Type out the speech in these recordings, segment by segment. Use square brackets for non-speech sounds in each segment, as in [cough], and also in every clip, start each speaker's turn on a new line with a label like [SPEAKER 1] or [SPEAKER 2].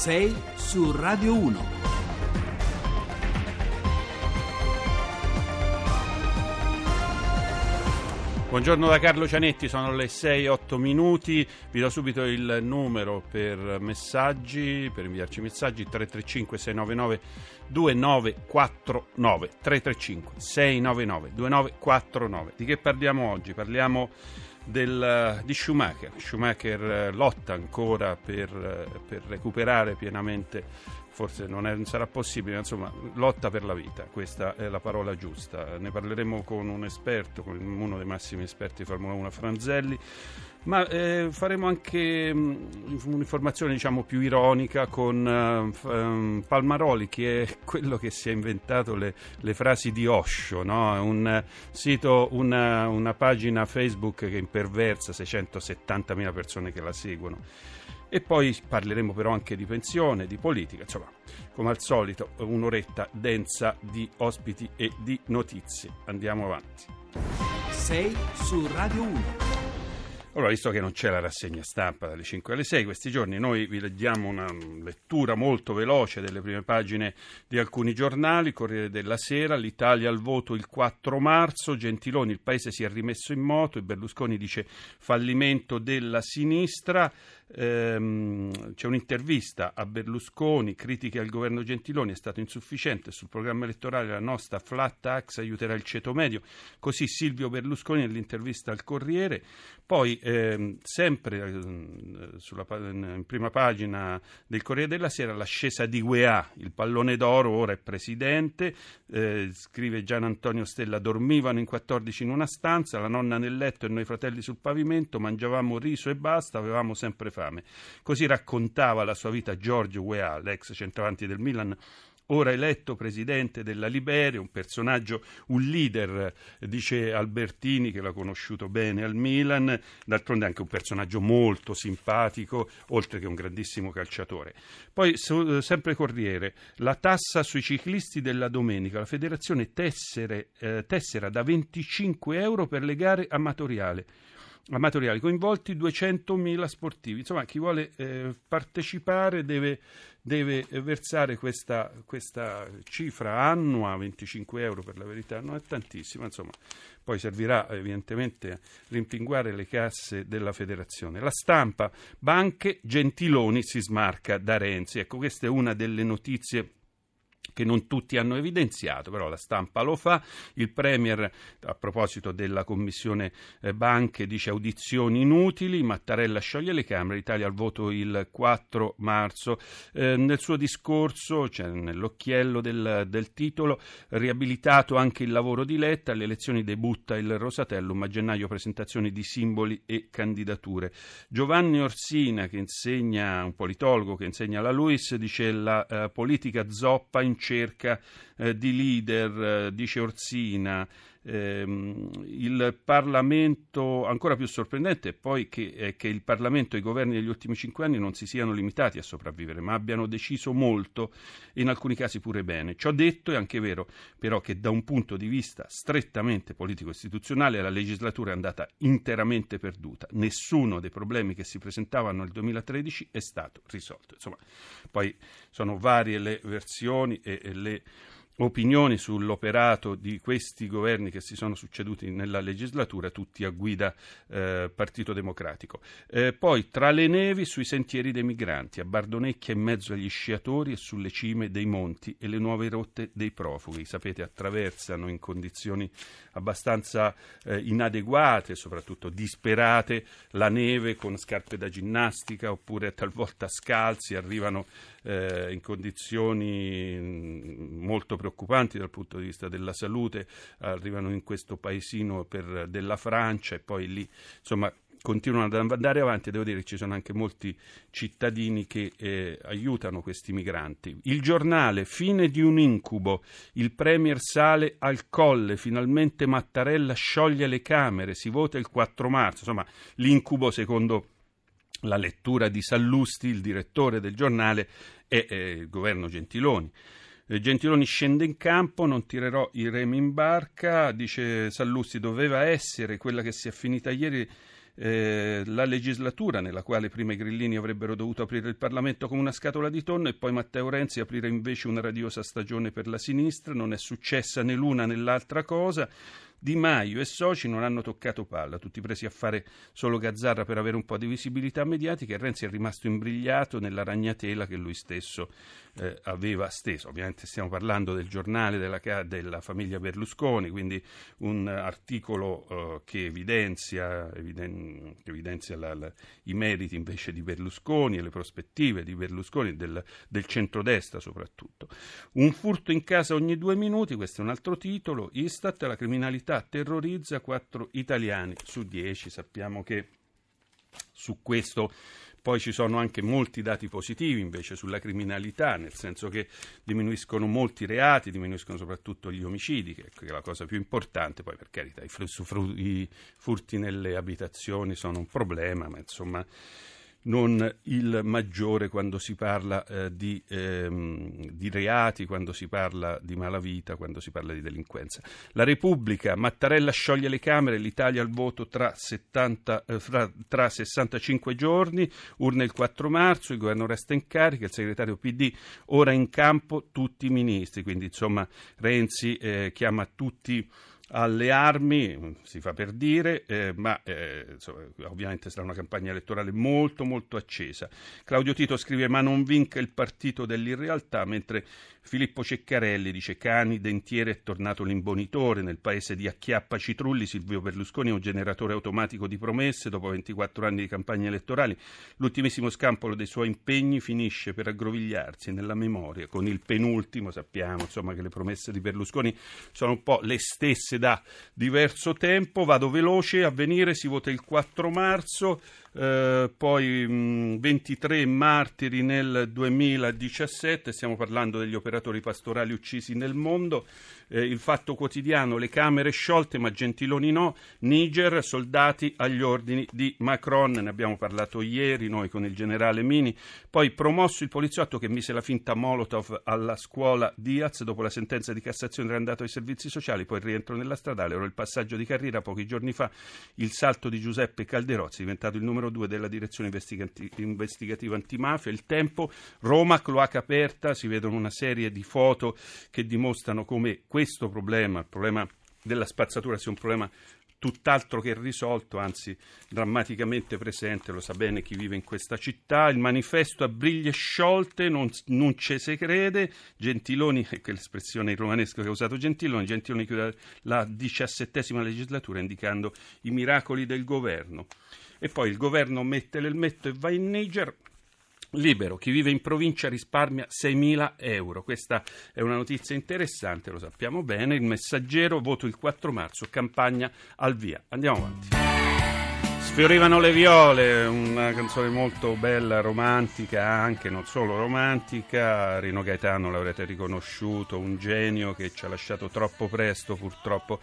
[SPEAKER 1] 6 su Radio 1.
[SPEAKER 2] Buongiorno da Carlo Cianetti, sono le 6-8 minuti, vi do subito il numero per messaggi, per inviarci messaggi 335 699 2949 335 699 2949. Di che parliamo oggi? Parliamo del, di Schumacher. Schumacher lotta ancora per, per recuperare pienamente forse non, è, non, sarà possibile, insomma, lotta per la vita, questa è la parola giusta. Ne parleremo con un esperto, con uno dei massimi esperti di Formula 1, Franzelli, ma eh, faremo anche um, un'informazione diciamo più ironica con uh, um, Palmaroli che è quello che si è inventato le, le frasi di Osho no? un sito, una, una pagina Facebook che imperversa 670.000 persone che la seguono e poi parleremo però anche di pensione, di politica, insomma, come al solito un'oretta densa di ospiti e di notizie. Andiamo avanti.
[SPEAKER 1] 6 su Radio 1.
[SPEAKER 2] Allora, visto che non c'è la rassegna stampa dalle 5 alle 6, questi giorni noi vi leggiamo una lettura molto veloce delle prime pagine di alcuni giornali, Corriere della Sera, l'Italia al voto il 4 marzo, Gentiloni, il paese si è rimesso in moto e Berlusconi dice fallimento della sinistra, ehm, c'è un'intervista a Berlusconi, critiche al governo Gentiloni, è stato insufficiente, sul programma elettorale la nostra flat tax aiuterà il ceto medio, così Silvio Berlusconi nell'intervista al Corriere, poi eh, sempre eh, sulla, in prima pagina del Corriere della Sera l'ascesa di UEA, il pallone d'oro ora è presidente, eh, scrive Gian Antonio Stella, dormivano in 14 in una stanza, la nonna nel letto e noi fratelli sul pavimento, mangiavamo riso e basta, avevamo sempre fame. Così raccontava la sua vita Giorgio UEA, l'ex centravanti del Milan ora eletto presidente della Liberia, un personaggio, un leader, dice Albertini che l'ha conosciuto bene al Milan, d'altronde anche un personaggio molto simpatico, oltre che un grandissimo calciatore. Poi, sempre Corriere, la tassa sui ciclisti della domenica, la federazione tessere, eh, tessera da 25 euro per le gare amatoriali amatoriali coinvolti 200.000 sportivi. Insomma, chi vuole eh, partecipare deve, deve versare questa, questa, cifra annua, 25 euro per la verità, non è tantissima, insomma, poi servirà evidentemente a rimpinguare le casse della federazione. La stampa, banche, Gentiloni si smarca da Renzi. Ecco, questa è una delle notizie che non tutti hanno evidenziato, però la stampa lo fa. Il Premier, a proposito della Commissione eh, Banche, dice audizioni inutili, Mattarella scioglie le Camere, l'Italia al voto il 4 marzo. Eh, nel suo discorso, cioè nell'occhiello del, del, titolo, riabilitato anche il lavoro di Letta, alle elezioni debutta il Rosatellum, a gennaio presentazioni di simboli e candidature. Giovanni Orsina, che insegna, un politologo che insegna alla Luis, dice la eh, politica zoppa in cerca eh, di leader, eh, dice Orsina. Ehm, il Parlamento, ancora più sorprendente poi che, è che il Parlamento e i governi degli ultimi cinque anni non si siano limitati a sopravvivere, ma abbiano deciso molto e in alcuni casi pure bene. Ciò detto è anche vero però che da un punto di vista strettamente politico-istituzionale la legislatura è andata interamente perduta. Nessuno dei problemi che si presentavano nel 2013 è stato risolto. Insomma, poi sono varie le versioni e, e le opinioni sull'operato di questi governi che si sono succeduti nella legislatura, tutti a guida eh, Partito Democratico. Eh, poi tra le nevi sui sentieri dei migranti, a Bardonecchia in mezzo agli sciatori e sulle cime dei monti e le nuove rotte dei profughi. Sapete, attraversano in condizioni abbastanza eh, inadeguate, soprattutto disperate, la neve con scarpe da ginnastica oppure talvolta scalzi, arrivano eh, in condizioni mm, molto preoccupanti dal punto di vista della salute, arrivano in questo paesino per, della Francia e poi lì insomma continuano ad andare avanti. Devo dire che ci sono anche molti cittadini che eh, aiutano questi migranti. Il giornale, fine di un incubo, il Premier sale al colle, finalmente Mattarella scioglie le Camere, si vota il 4 marzo, insomma l'incubo secondo la lettura di Sallusti, il direttore del giornale, è eh, il governo Gentiloni. Eh, Gentiloni scende in campo, non tirerò i remi in barca, dice Sallusti, doveva essere quella che si è finita ieri eh, la legislatura nella quale prima i grillini avrebbero dovuto aprire il Parlamento come una scatola di tonno e poi Matteo Renzi aprire invece una radiosa stagione per la sinistra, non è successa né l'una né l'altra cosa. Di Maio e soci non hanno toccato palla, tutti presi a fare solo gazzarra per avere un po' di visibilità mediatica e Renzi è rimasto imbrigliato nella ragnatela che lui stesso eh, aveva steso. Ovviamente stiamo parlando del giornale della, della famiglia Berlusconi, quindi un articolo eh, che evidenzia, eviden, che evidenzia la, la, i meriti invece di Berlusconi e le prospettive di Berlusconi, del, del centrodestra soprattutto. Un furto in casa ogni due minuti, questo è un altro titolo, Istat, la criminalità città terrorizza 4 italiani su 10. Sappiamo che su questo poi ci sono anche molti dati positivi invece sulla criminalità, nel senso che diminuiscono molti reati, diminuiscono soprattutto gli omicidi, che è la cosa più importante. Poi per carità i, furti nelle abitazioni sono un problema, ma insomma non il maggiore quando si parla eh, di, ehm, di, reati, quando si parla di malavita, quando si parla di delinquenza. La Repubblica, Mattarella scioglie le Camere, l'Italia al voto tra, 70, eh, fra, tra 65 giorni, urne il 4 marzo, il governo resta in carica, il segretario PD ora in campo tutti i ministri, quindi insomma Renzi eh, chiama tutti alle armi, si fa per dire, eh, ma eh, insomma, ovviamente sarà una campagna elettorale molto molto accesa. Claudio Tito scrive ma non vinca il partito dell'irrealtà, mentre Filippo Ceccarelli dice Cani, Dentiere è tornato l'imbonitore. Nel paese di Acchiappa Citrulli, Silvio Berlusconi è un generatore automatico di promesse dopo 24 anni di campagne elettorali. L'ultimissimo scampolo dei suoi impegni finisce per aggrovigliarsi nella memoria con il penultimo, sappiamo insomma che le promesse di Berlusconi sono un po' le stesse da diverso tempo, vado veloce, a venire si vota il 4 marzo, eh, poi mh, 23 martiri nel 2017, stiamo parlando degli operatori pastorali uccisi nel mondo, eh, il fatto quotidiano, le Camere sciolte ma Gentiloni no, Niger, soldati agli ordini di Macron, ne abbiamo parlato ieri noi con il generale Mini, poi promosso il poliziotto che mise la finta Molotov alla scuola Diaz, dopo la sentenza di Cassazione era andato ai servizi sociali, poi il rientro nella stradale, ora il passaggio di carriera, pochi giorni fa il salto di Giuseppe Calderozzi, diventato il numero due della direzione investigati- investigativa antimafia, il tempo, Roma, cloaca aperta, si vedono una serie di foto che dimostrano come questo problema, il problema della spazzatura, sia un problema tutt'altro che risolto, anzi drammaticamente presente, lo sa bene chi vive in questa città. Il manifesto a briglie sciolte, non, non ci si crede. Gentiloni, [laughs] è quell'espressione romanesca che ha usato Gentiloni, Gentiloni chiude la diciassettesima legislatura indicando i miracoli del governo. E poi il governo mette l'elmetto e va in Niger. Libero, chi vive in provincia risparmia 6.000 euro. Questa è una notizia interessante, lo sappiamo bene. Il messaggero, voto il 4 marzo, campagna al via. Andiamo avanti. Sfiorivano le viole, una canzone molto bella, romantica, anche non solo romantica. Rino Gaetano l'avrete riconosciuto, un genio che ci ha lasciato troppo presto, purtroppo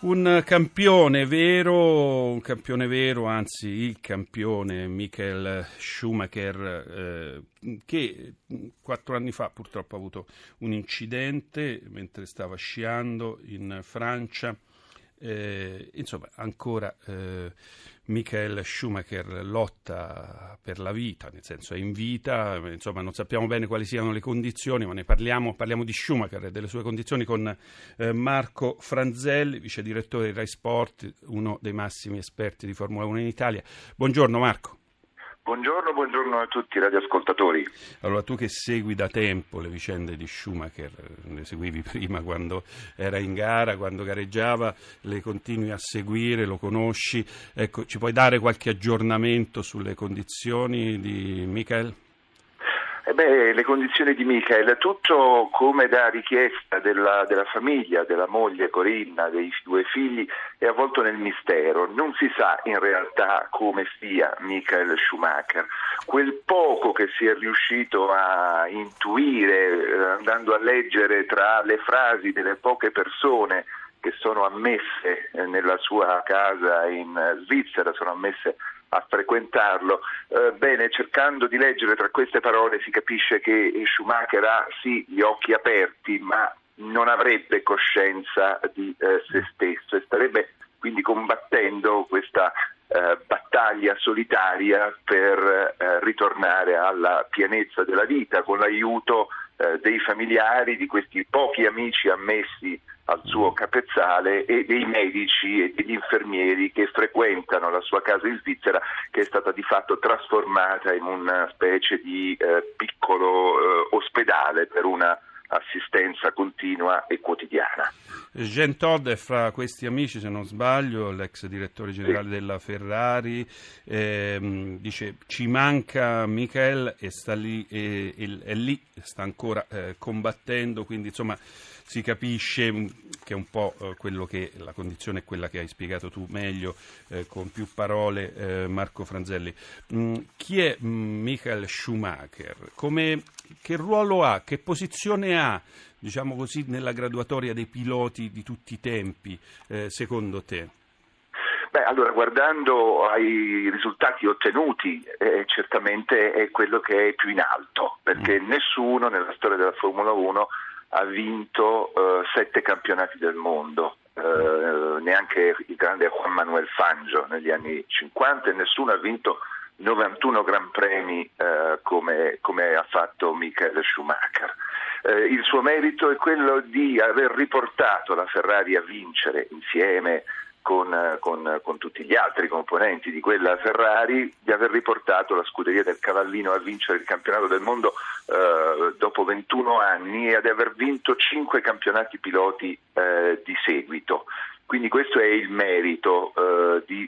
[SPEAKER 2] un campione vero, un campione vero, anzi il campione Michael Schumacher, eh, che quattro anni fa purtroppo ha avuto un incidente mentre stava sciando in Francia. Eh, insomma, ancora eh, Michael Schumacher lotta per la vita, nel senso è in vita, insomma non sappiamo bene quali siano le condizioni, ma ne parliamo, parliamo di Schumacher e delle sue condizioni con eh, Marco Franzelli, vice direttore di Rai Sport, uno dei massimi esperti di Formula 1 in Italia. Buongiorno Marco.
[SPEAKER 3] Buongiorno, buongiorno, a tutti i radioascoltatori.
[SPEAKER 2] Allora, tu che segui da tempo le vicende di Schumacher, le seguivi [laughs] prima quando era in gara, quando gareggiava, le continui a seguire, lo conosci, ecco, ci puoi dare qualche aggiornamento sulle condizioni di Michael?
[SPEAKER 3] Eh beh, le condizioni di Michael, tutto come da richiesta della, della, famiglia, della moglie Corinna, dei due figli, è avvolto nel mistero. Non si sa in realtà come stia Michael Schumacher. Quel poco che si è riuscito a intuire eh, andando a leggere tra le frasi delle poche persone che sono ammesse eh, nella sua casa in Svizzera, sono ammesse a frequentarlo. Eh, bene, cercando di leggere tra queste parole si capisce che Schumacher ha sì gli occhi aperti, ma non avrebbe coscienza di eh, se stesso e starebbe quindi combattendo questa eh, battaglia solitaria per eh, ritornare alla pienezza della vita con l'aiuto eh, dei familiari, di questi pochi amici ammessi al suo capezzale e dei medici e degli infermieri che frequentano la sua casa in Svizzera che è stata di fatto trasformata in una specie di eh, piccolo eh, ospedale per una assistenza continua e quotidiana.
[SPEAKER 2] Jean Todd è fra questi amici, se non sbaglio, l'ex direttore generale sì. della Ferrari, ehm, dice ci manca Michael e sta lì, e, e, e lì sta ancora eh, combattendo, quindi insomma si capisce che è un po' eh, quello che la condizione è quella che hai spiegato tu meglio eh, con più parole eh, Marco Franzelli. Mm, chi è mm, Michael Schumacher? Come, che ruolo ha? Che posizione ha? Diciamo così, nella graduatoria dei piloti di tutti i tempi, eh, secondo te?
[SPEAKER 3] Beh, allora, guardando ai risultati ottenuti, eh, certamente è quello che è più in alto, perché mm. nessuno nella storia della Formula 1 ha vinto eh, sette campionati del mondo, eh, neanche il grande Juan Manuel Fangio negli anni 50 e nessuno ha vinto 91 Gran Premi eh, come, come, ha fatto Michael Schumacher. Eh, il suo merito è quello di aver riportato la Ferrari a vincere insieme con, con, con, tutti gli altri componenti di quella Ferrari di aver riportato la scuderia del Cavallino a vincere il campionato del mondo eh, dopo 21 anni e di aver vinto 5 campionati piloti eh, di seguito. Quindi questo è il merito eh, di,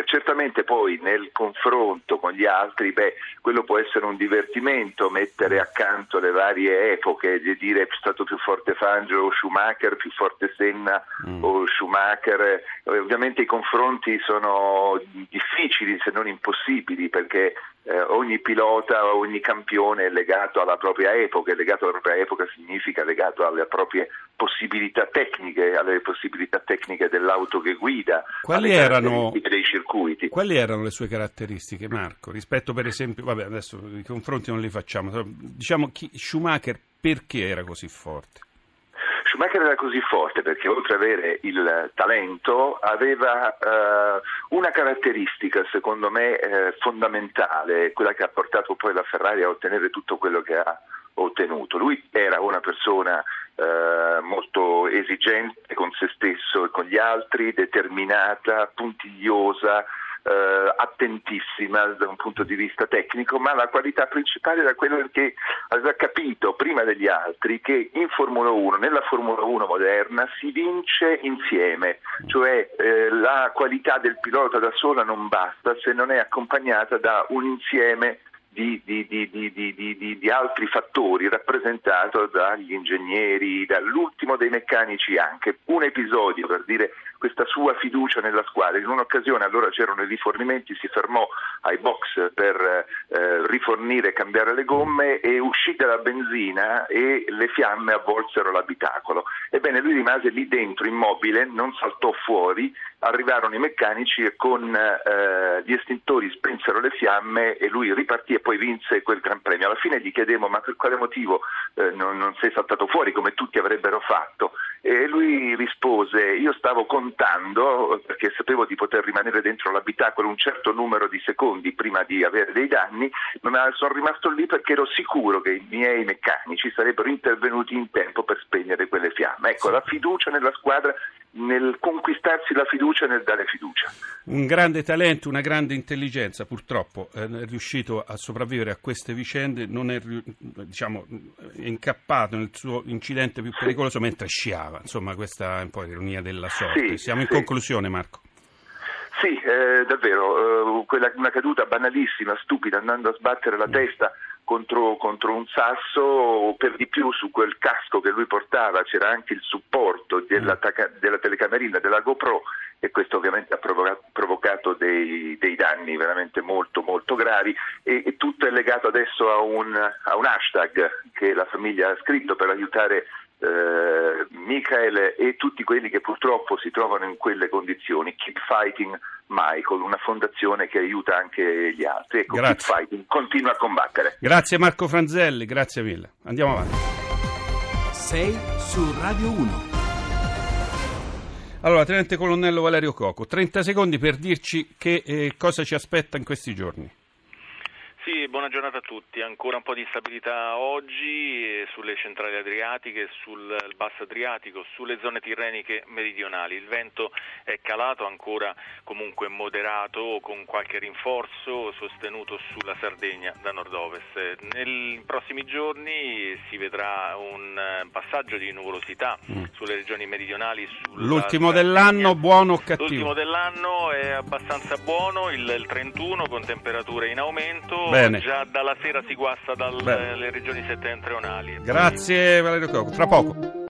[SPEAKER 3] Schumacher. Certamente poi nel confronto con gli altri, beh, quello può essere un divertimento, mettere accanto le varie epoche, di dire è stato più forte Fangio o Schumacher, più forte Senna mm. o Schumacher. Ovviamente i confronti sono difficili se non impossibili perché eh, ogni pilota, ogni campione è legato alla propria epoca, e legato alla propria epoca significa legato alle proprie possibilità tecniche, alle possibilità tecniche dell'auto che guida,
[SPEAKER 2] quali erano,
[SPEAKER 3] dei circuiti.
[SPEAKER 2] Quali erano le sue caratteristiche, Marco? Rispetto per esempio, vabbè adesso i confronti non li facciamo, diciamo chi, Schumacher perché era così forte?
[SPEAKER 3] Schumacher era così forte perché oltre ad avere il talento aveva eh, una caratteristica secondo me eh, fondamentale, quella che ha portato poi la Ferrari a ottenere tutto quello che ha ottenuto. Lui era una persona eh, molto esigente con se stesso e con gli altri, determinata, puntigliosa, eh, attentissima da un punto di vista tecnico, ma la qualità principale era quella che aveva capito prima degli altri che in Formula 1, nella Formula 1 moderna, si vince insieme, cioè eh, la qualità del pilota da sola non basta se non è accompagnata da un insieme di, di, di, di, altri fattori rappresentato dagli ingegneri, dall'ultimo dei meccanici anche. Un episodio per dire questa sua fiducia nella squadra. In un'occasione allora c'erano i rifornimenti, si fermò ai box per eh, rifornire e cambiare le gomme e uscì dalla benzina e le fiamme avvolsero l'abitacolo. Ebbene lui rimase lì dentro immobile, non saltò fuori, arrivarono i meccanici e con eh, gli estintori spensero le fiamme e lui ripartì e poi vinse quel Gran Premio. Alla fine gli chiedevo ma per quale motivo eh, non, non sei saltato fuori come tutti avrebbero fatto? E lui rispose io stavo con contando, perché sapevo di poter rimanere dentro l'abitacolo un certo numero di secondi prima di avere dei danni, ma sono rimasto lì perché ero sicuro che i miei meccanici sarebbero intervenuti in tempo per spegnere quelle fiamme. Ecco, la fiducia nella squadra nel conquistarsi la fiducia e nel dare fiducia.
[SPEAKER 2] Un grande talento, una grande intelligenza, purtroppo eh, è riuscito a sopravvivere a queste vicende, non è diciamo, incappato nel suo incidente più pericoloso sì. mentre sciava, insomma questa è un po' l'ironia della sorte. Sì, Siamo in sì. conclusione Marco.
[SPEAKER 3] Sì, eh, davvero, eh, quella, una caduta banalissima, stupida, andando a sbattere la mm. testa contro, contro, un sasso, per di più su quel casco che lui portava c'era anche il supporto della, mm. della telecamerina, della GoPro e questo ovviamente ha provocato, provocato dei, dei, danni veramente molto molto gravi e, e tutto è legato adesso a un, a un hashtag che la famiglia ha scritto per aiutare eh, Michael e tutti quelli che purtroppo si trovano in quelle condizioni. Keep Fighting Michael, una fondazione che aiuta anche gli altri. Ecco. Keep Fighting, continua a combattere.
[SPEAKER 2] Grazie Marco Franzelli, grazie mille. Andiamo avanti.
[SPEAKER 1] Sei su Radio 1.
[SPEAKER 2] Allora, Tenente Colonnello Valerio Coco, 30 secondi per dirci che eh, cosa ci aspetta in questi giorni.
[SPEAKER 4] Sì, buona giornata a tutti. Ancora un po' di stabilità oggi eh, sulle centrali adriatiche, sul basso adriatico, sulle zone tirreniche meridionali. Il vento è calato ancora comunque moderato con qualche rinforzo sostenuto sulla Sardegna da nord-ovest. Nei prossimi giorni si vedrà un eh, passaggio di nuvolosità mm. sulle regioni meridionali.
[SPEAKER 2] L'ultimo dell'anno buono o cattivo?
[SPEAKER 4] L'ultimo dell'anno è abbastanza buono, il, il 31 con temperature in aumento.
[SPEAKER 2] Bene.
[SPEAKER 4] Già dalla sera si guasta dalle regioni settentrionali.
[SPEAKER 2] Grazie Valerio Coco, fra poco.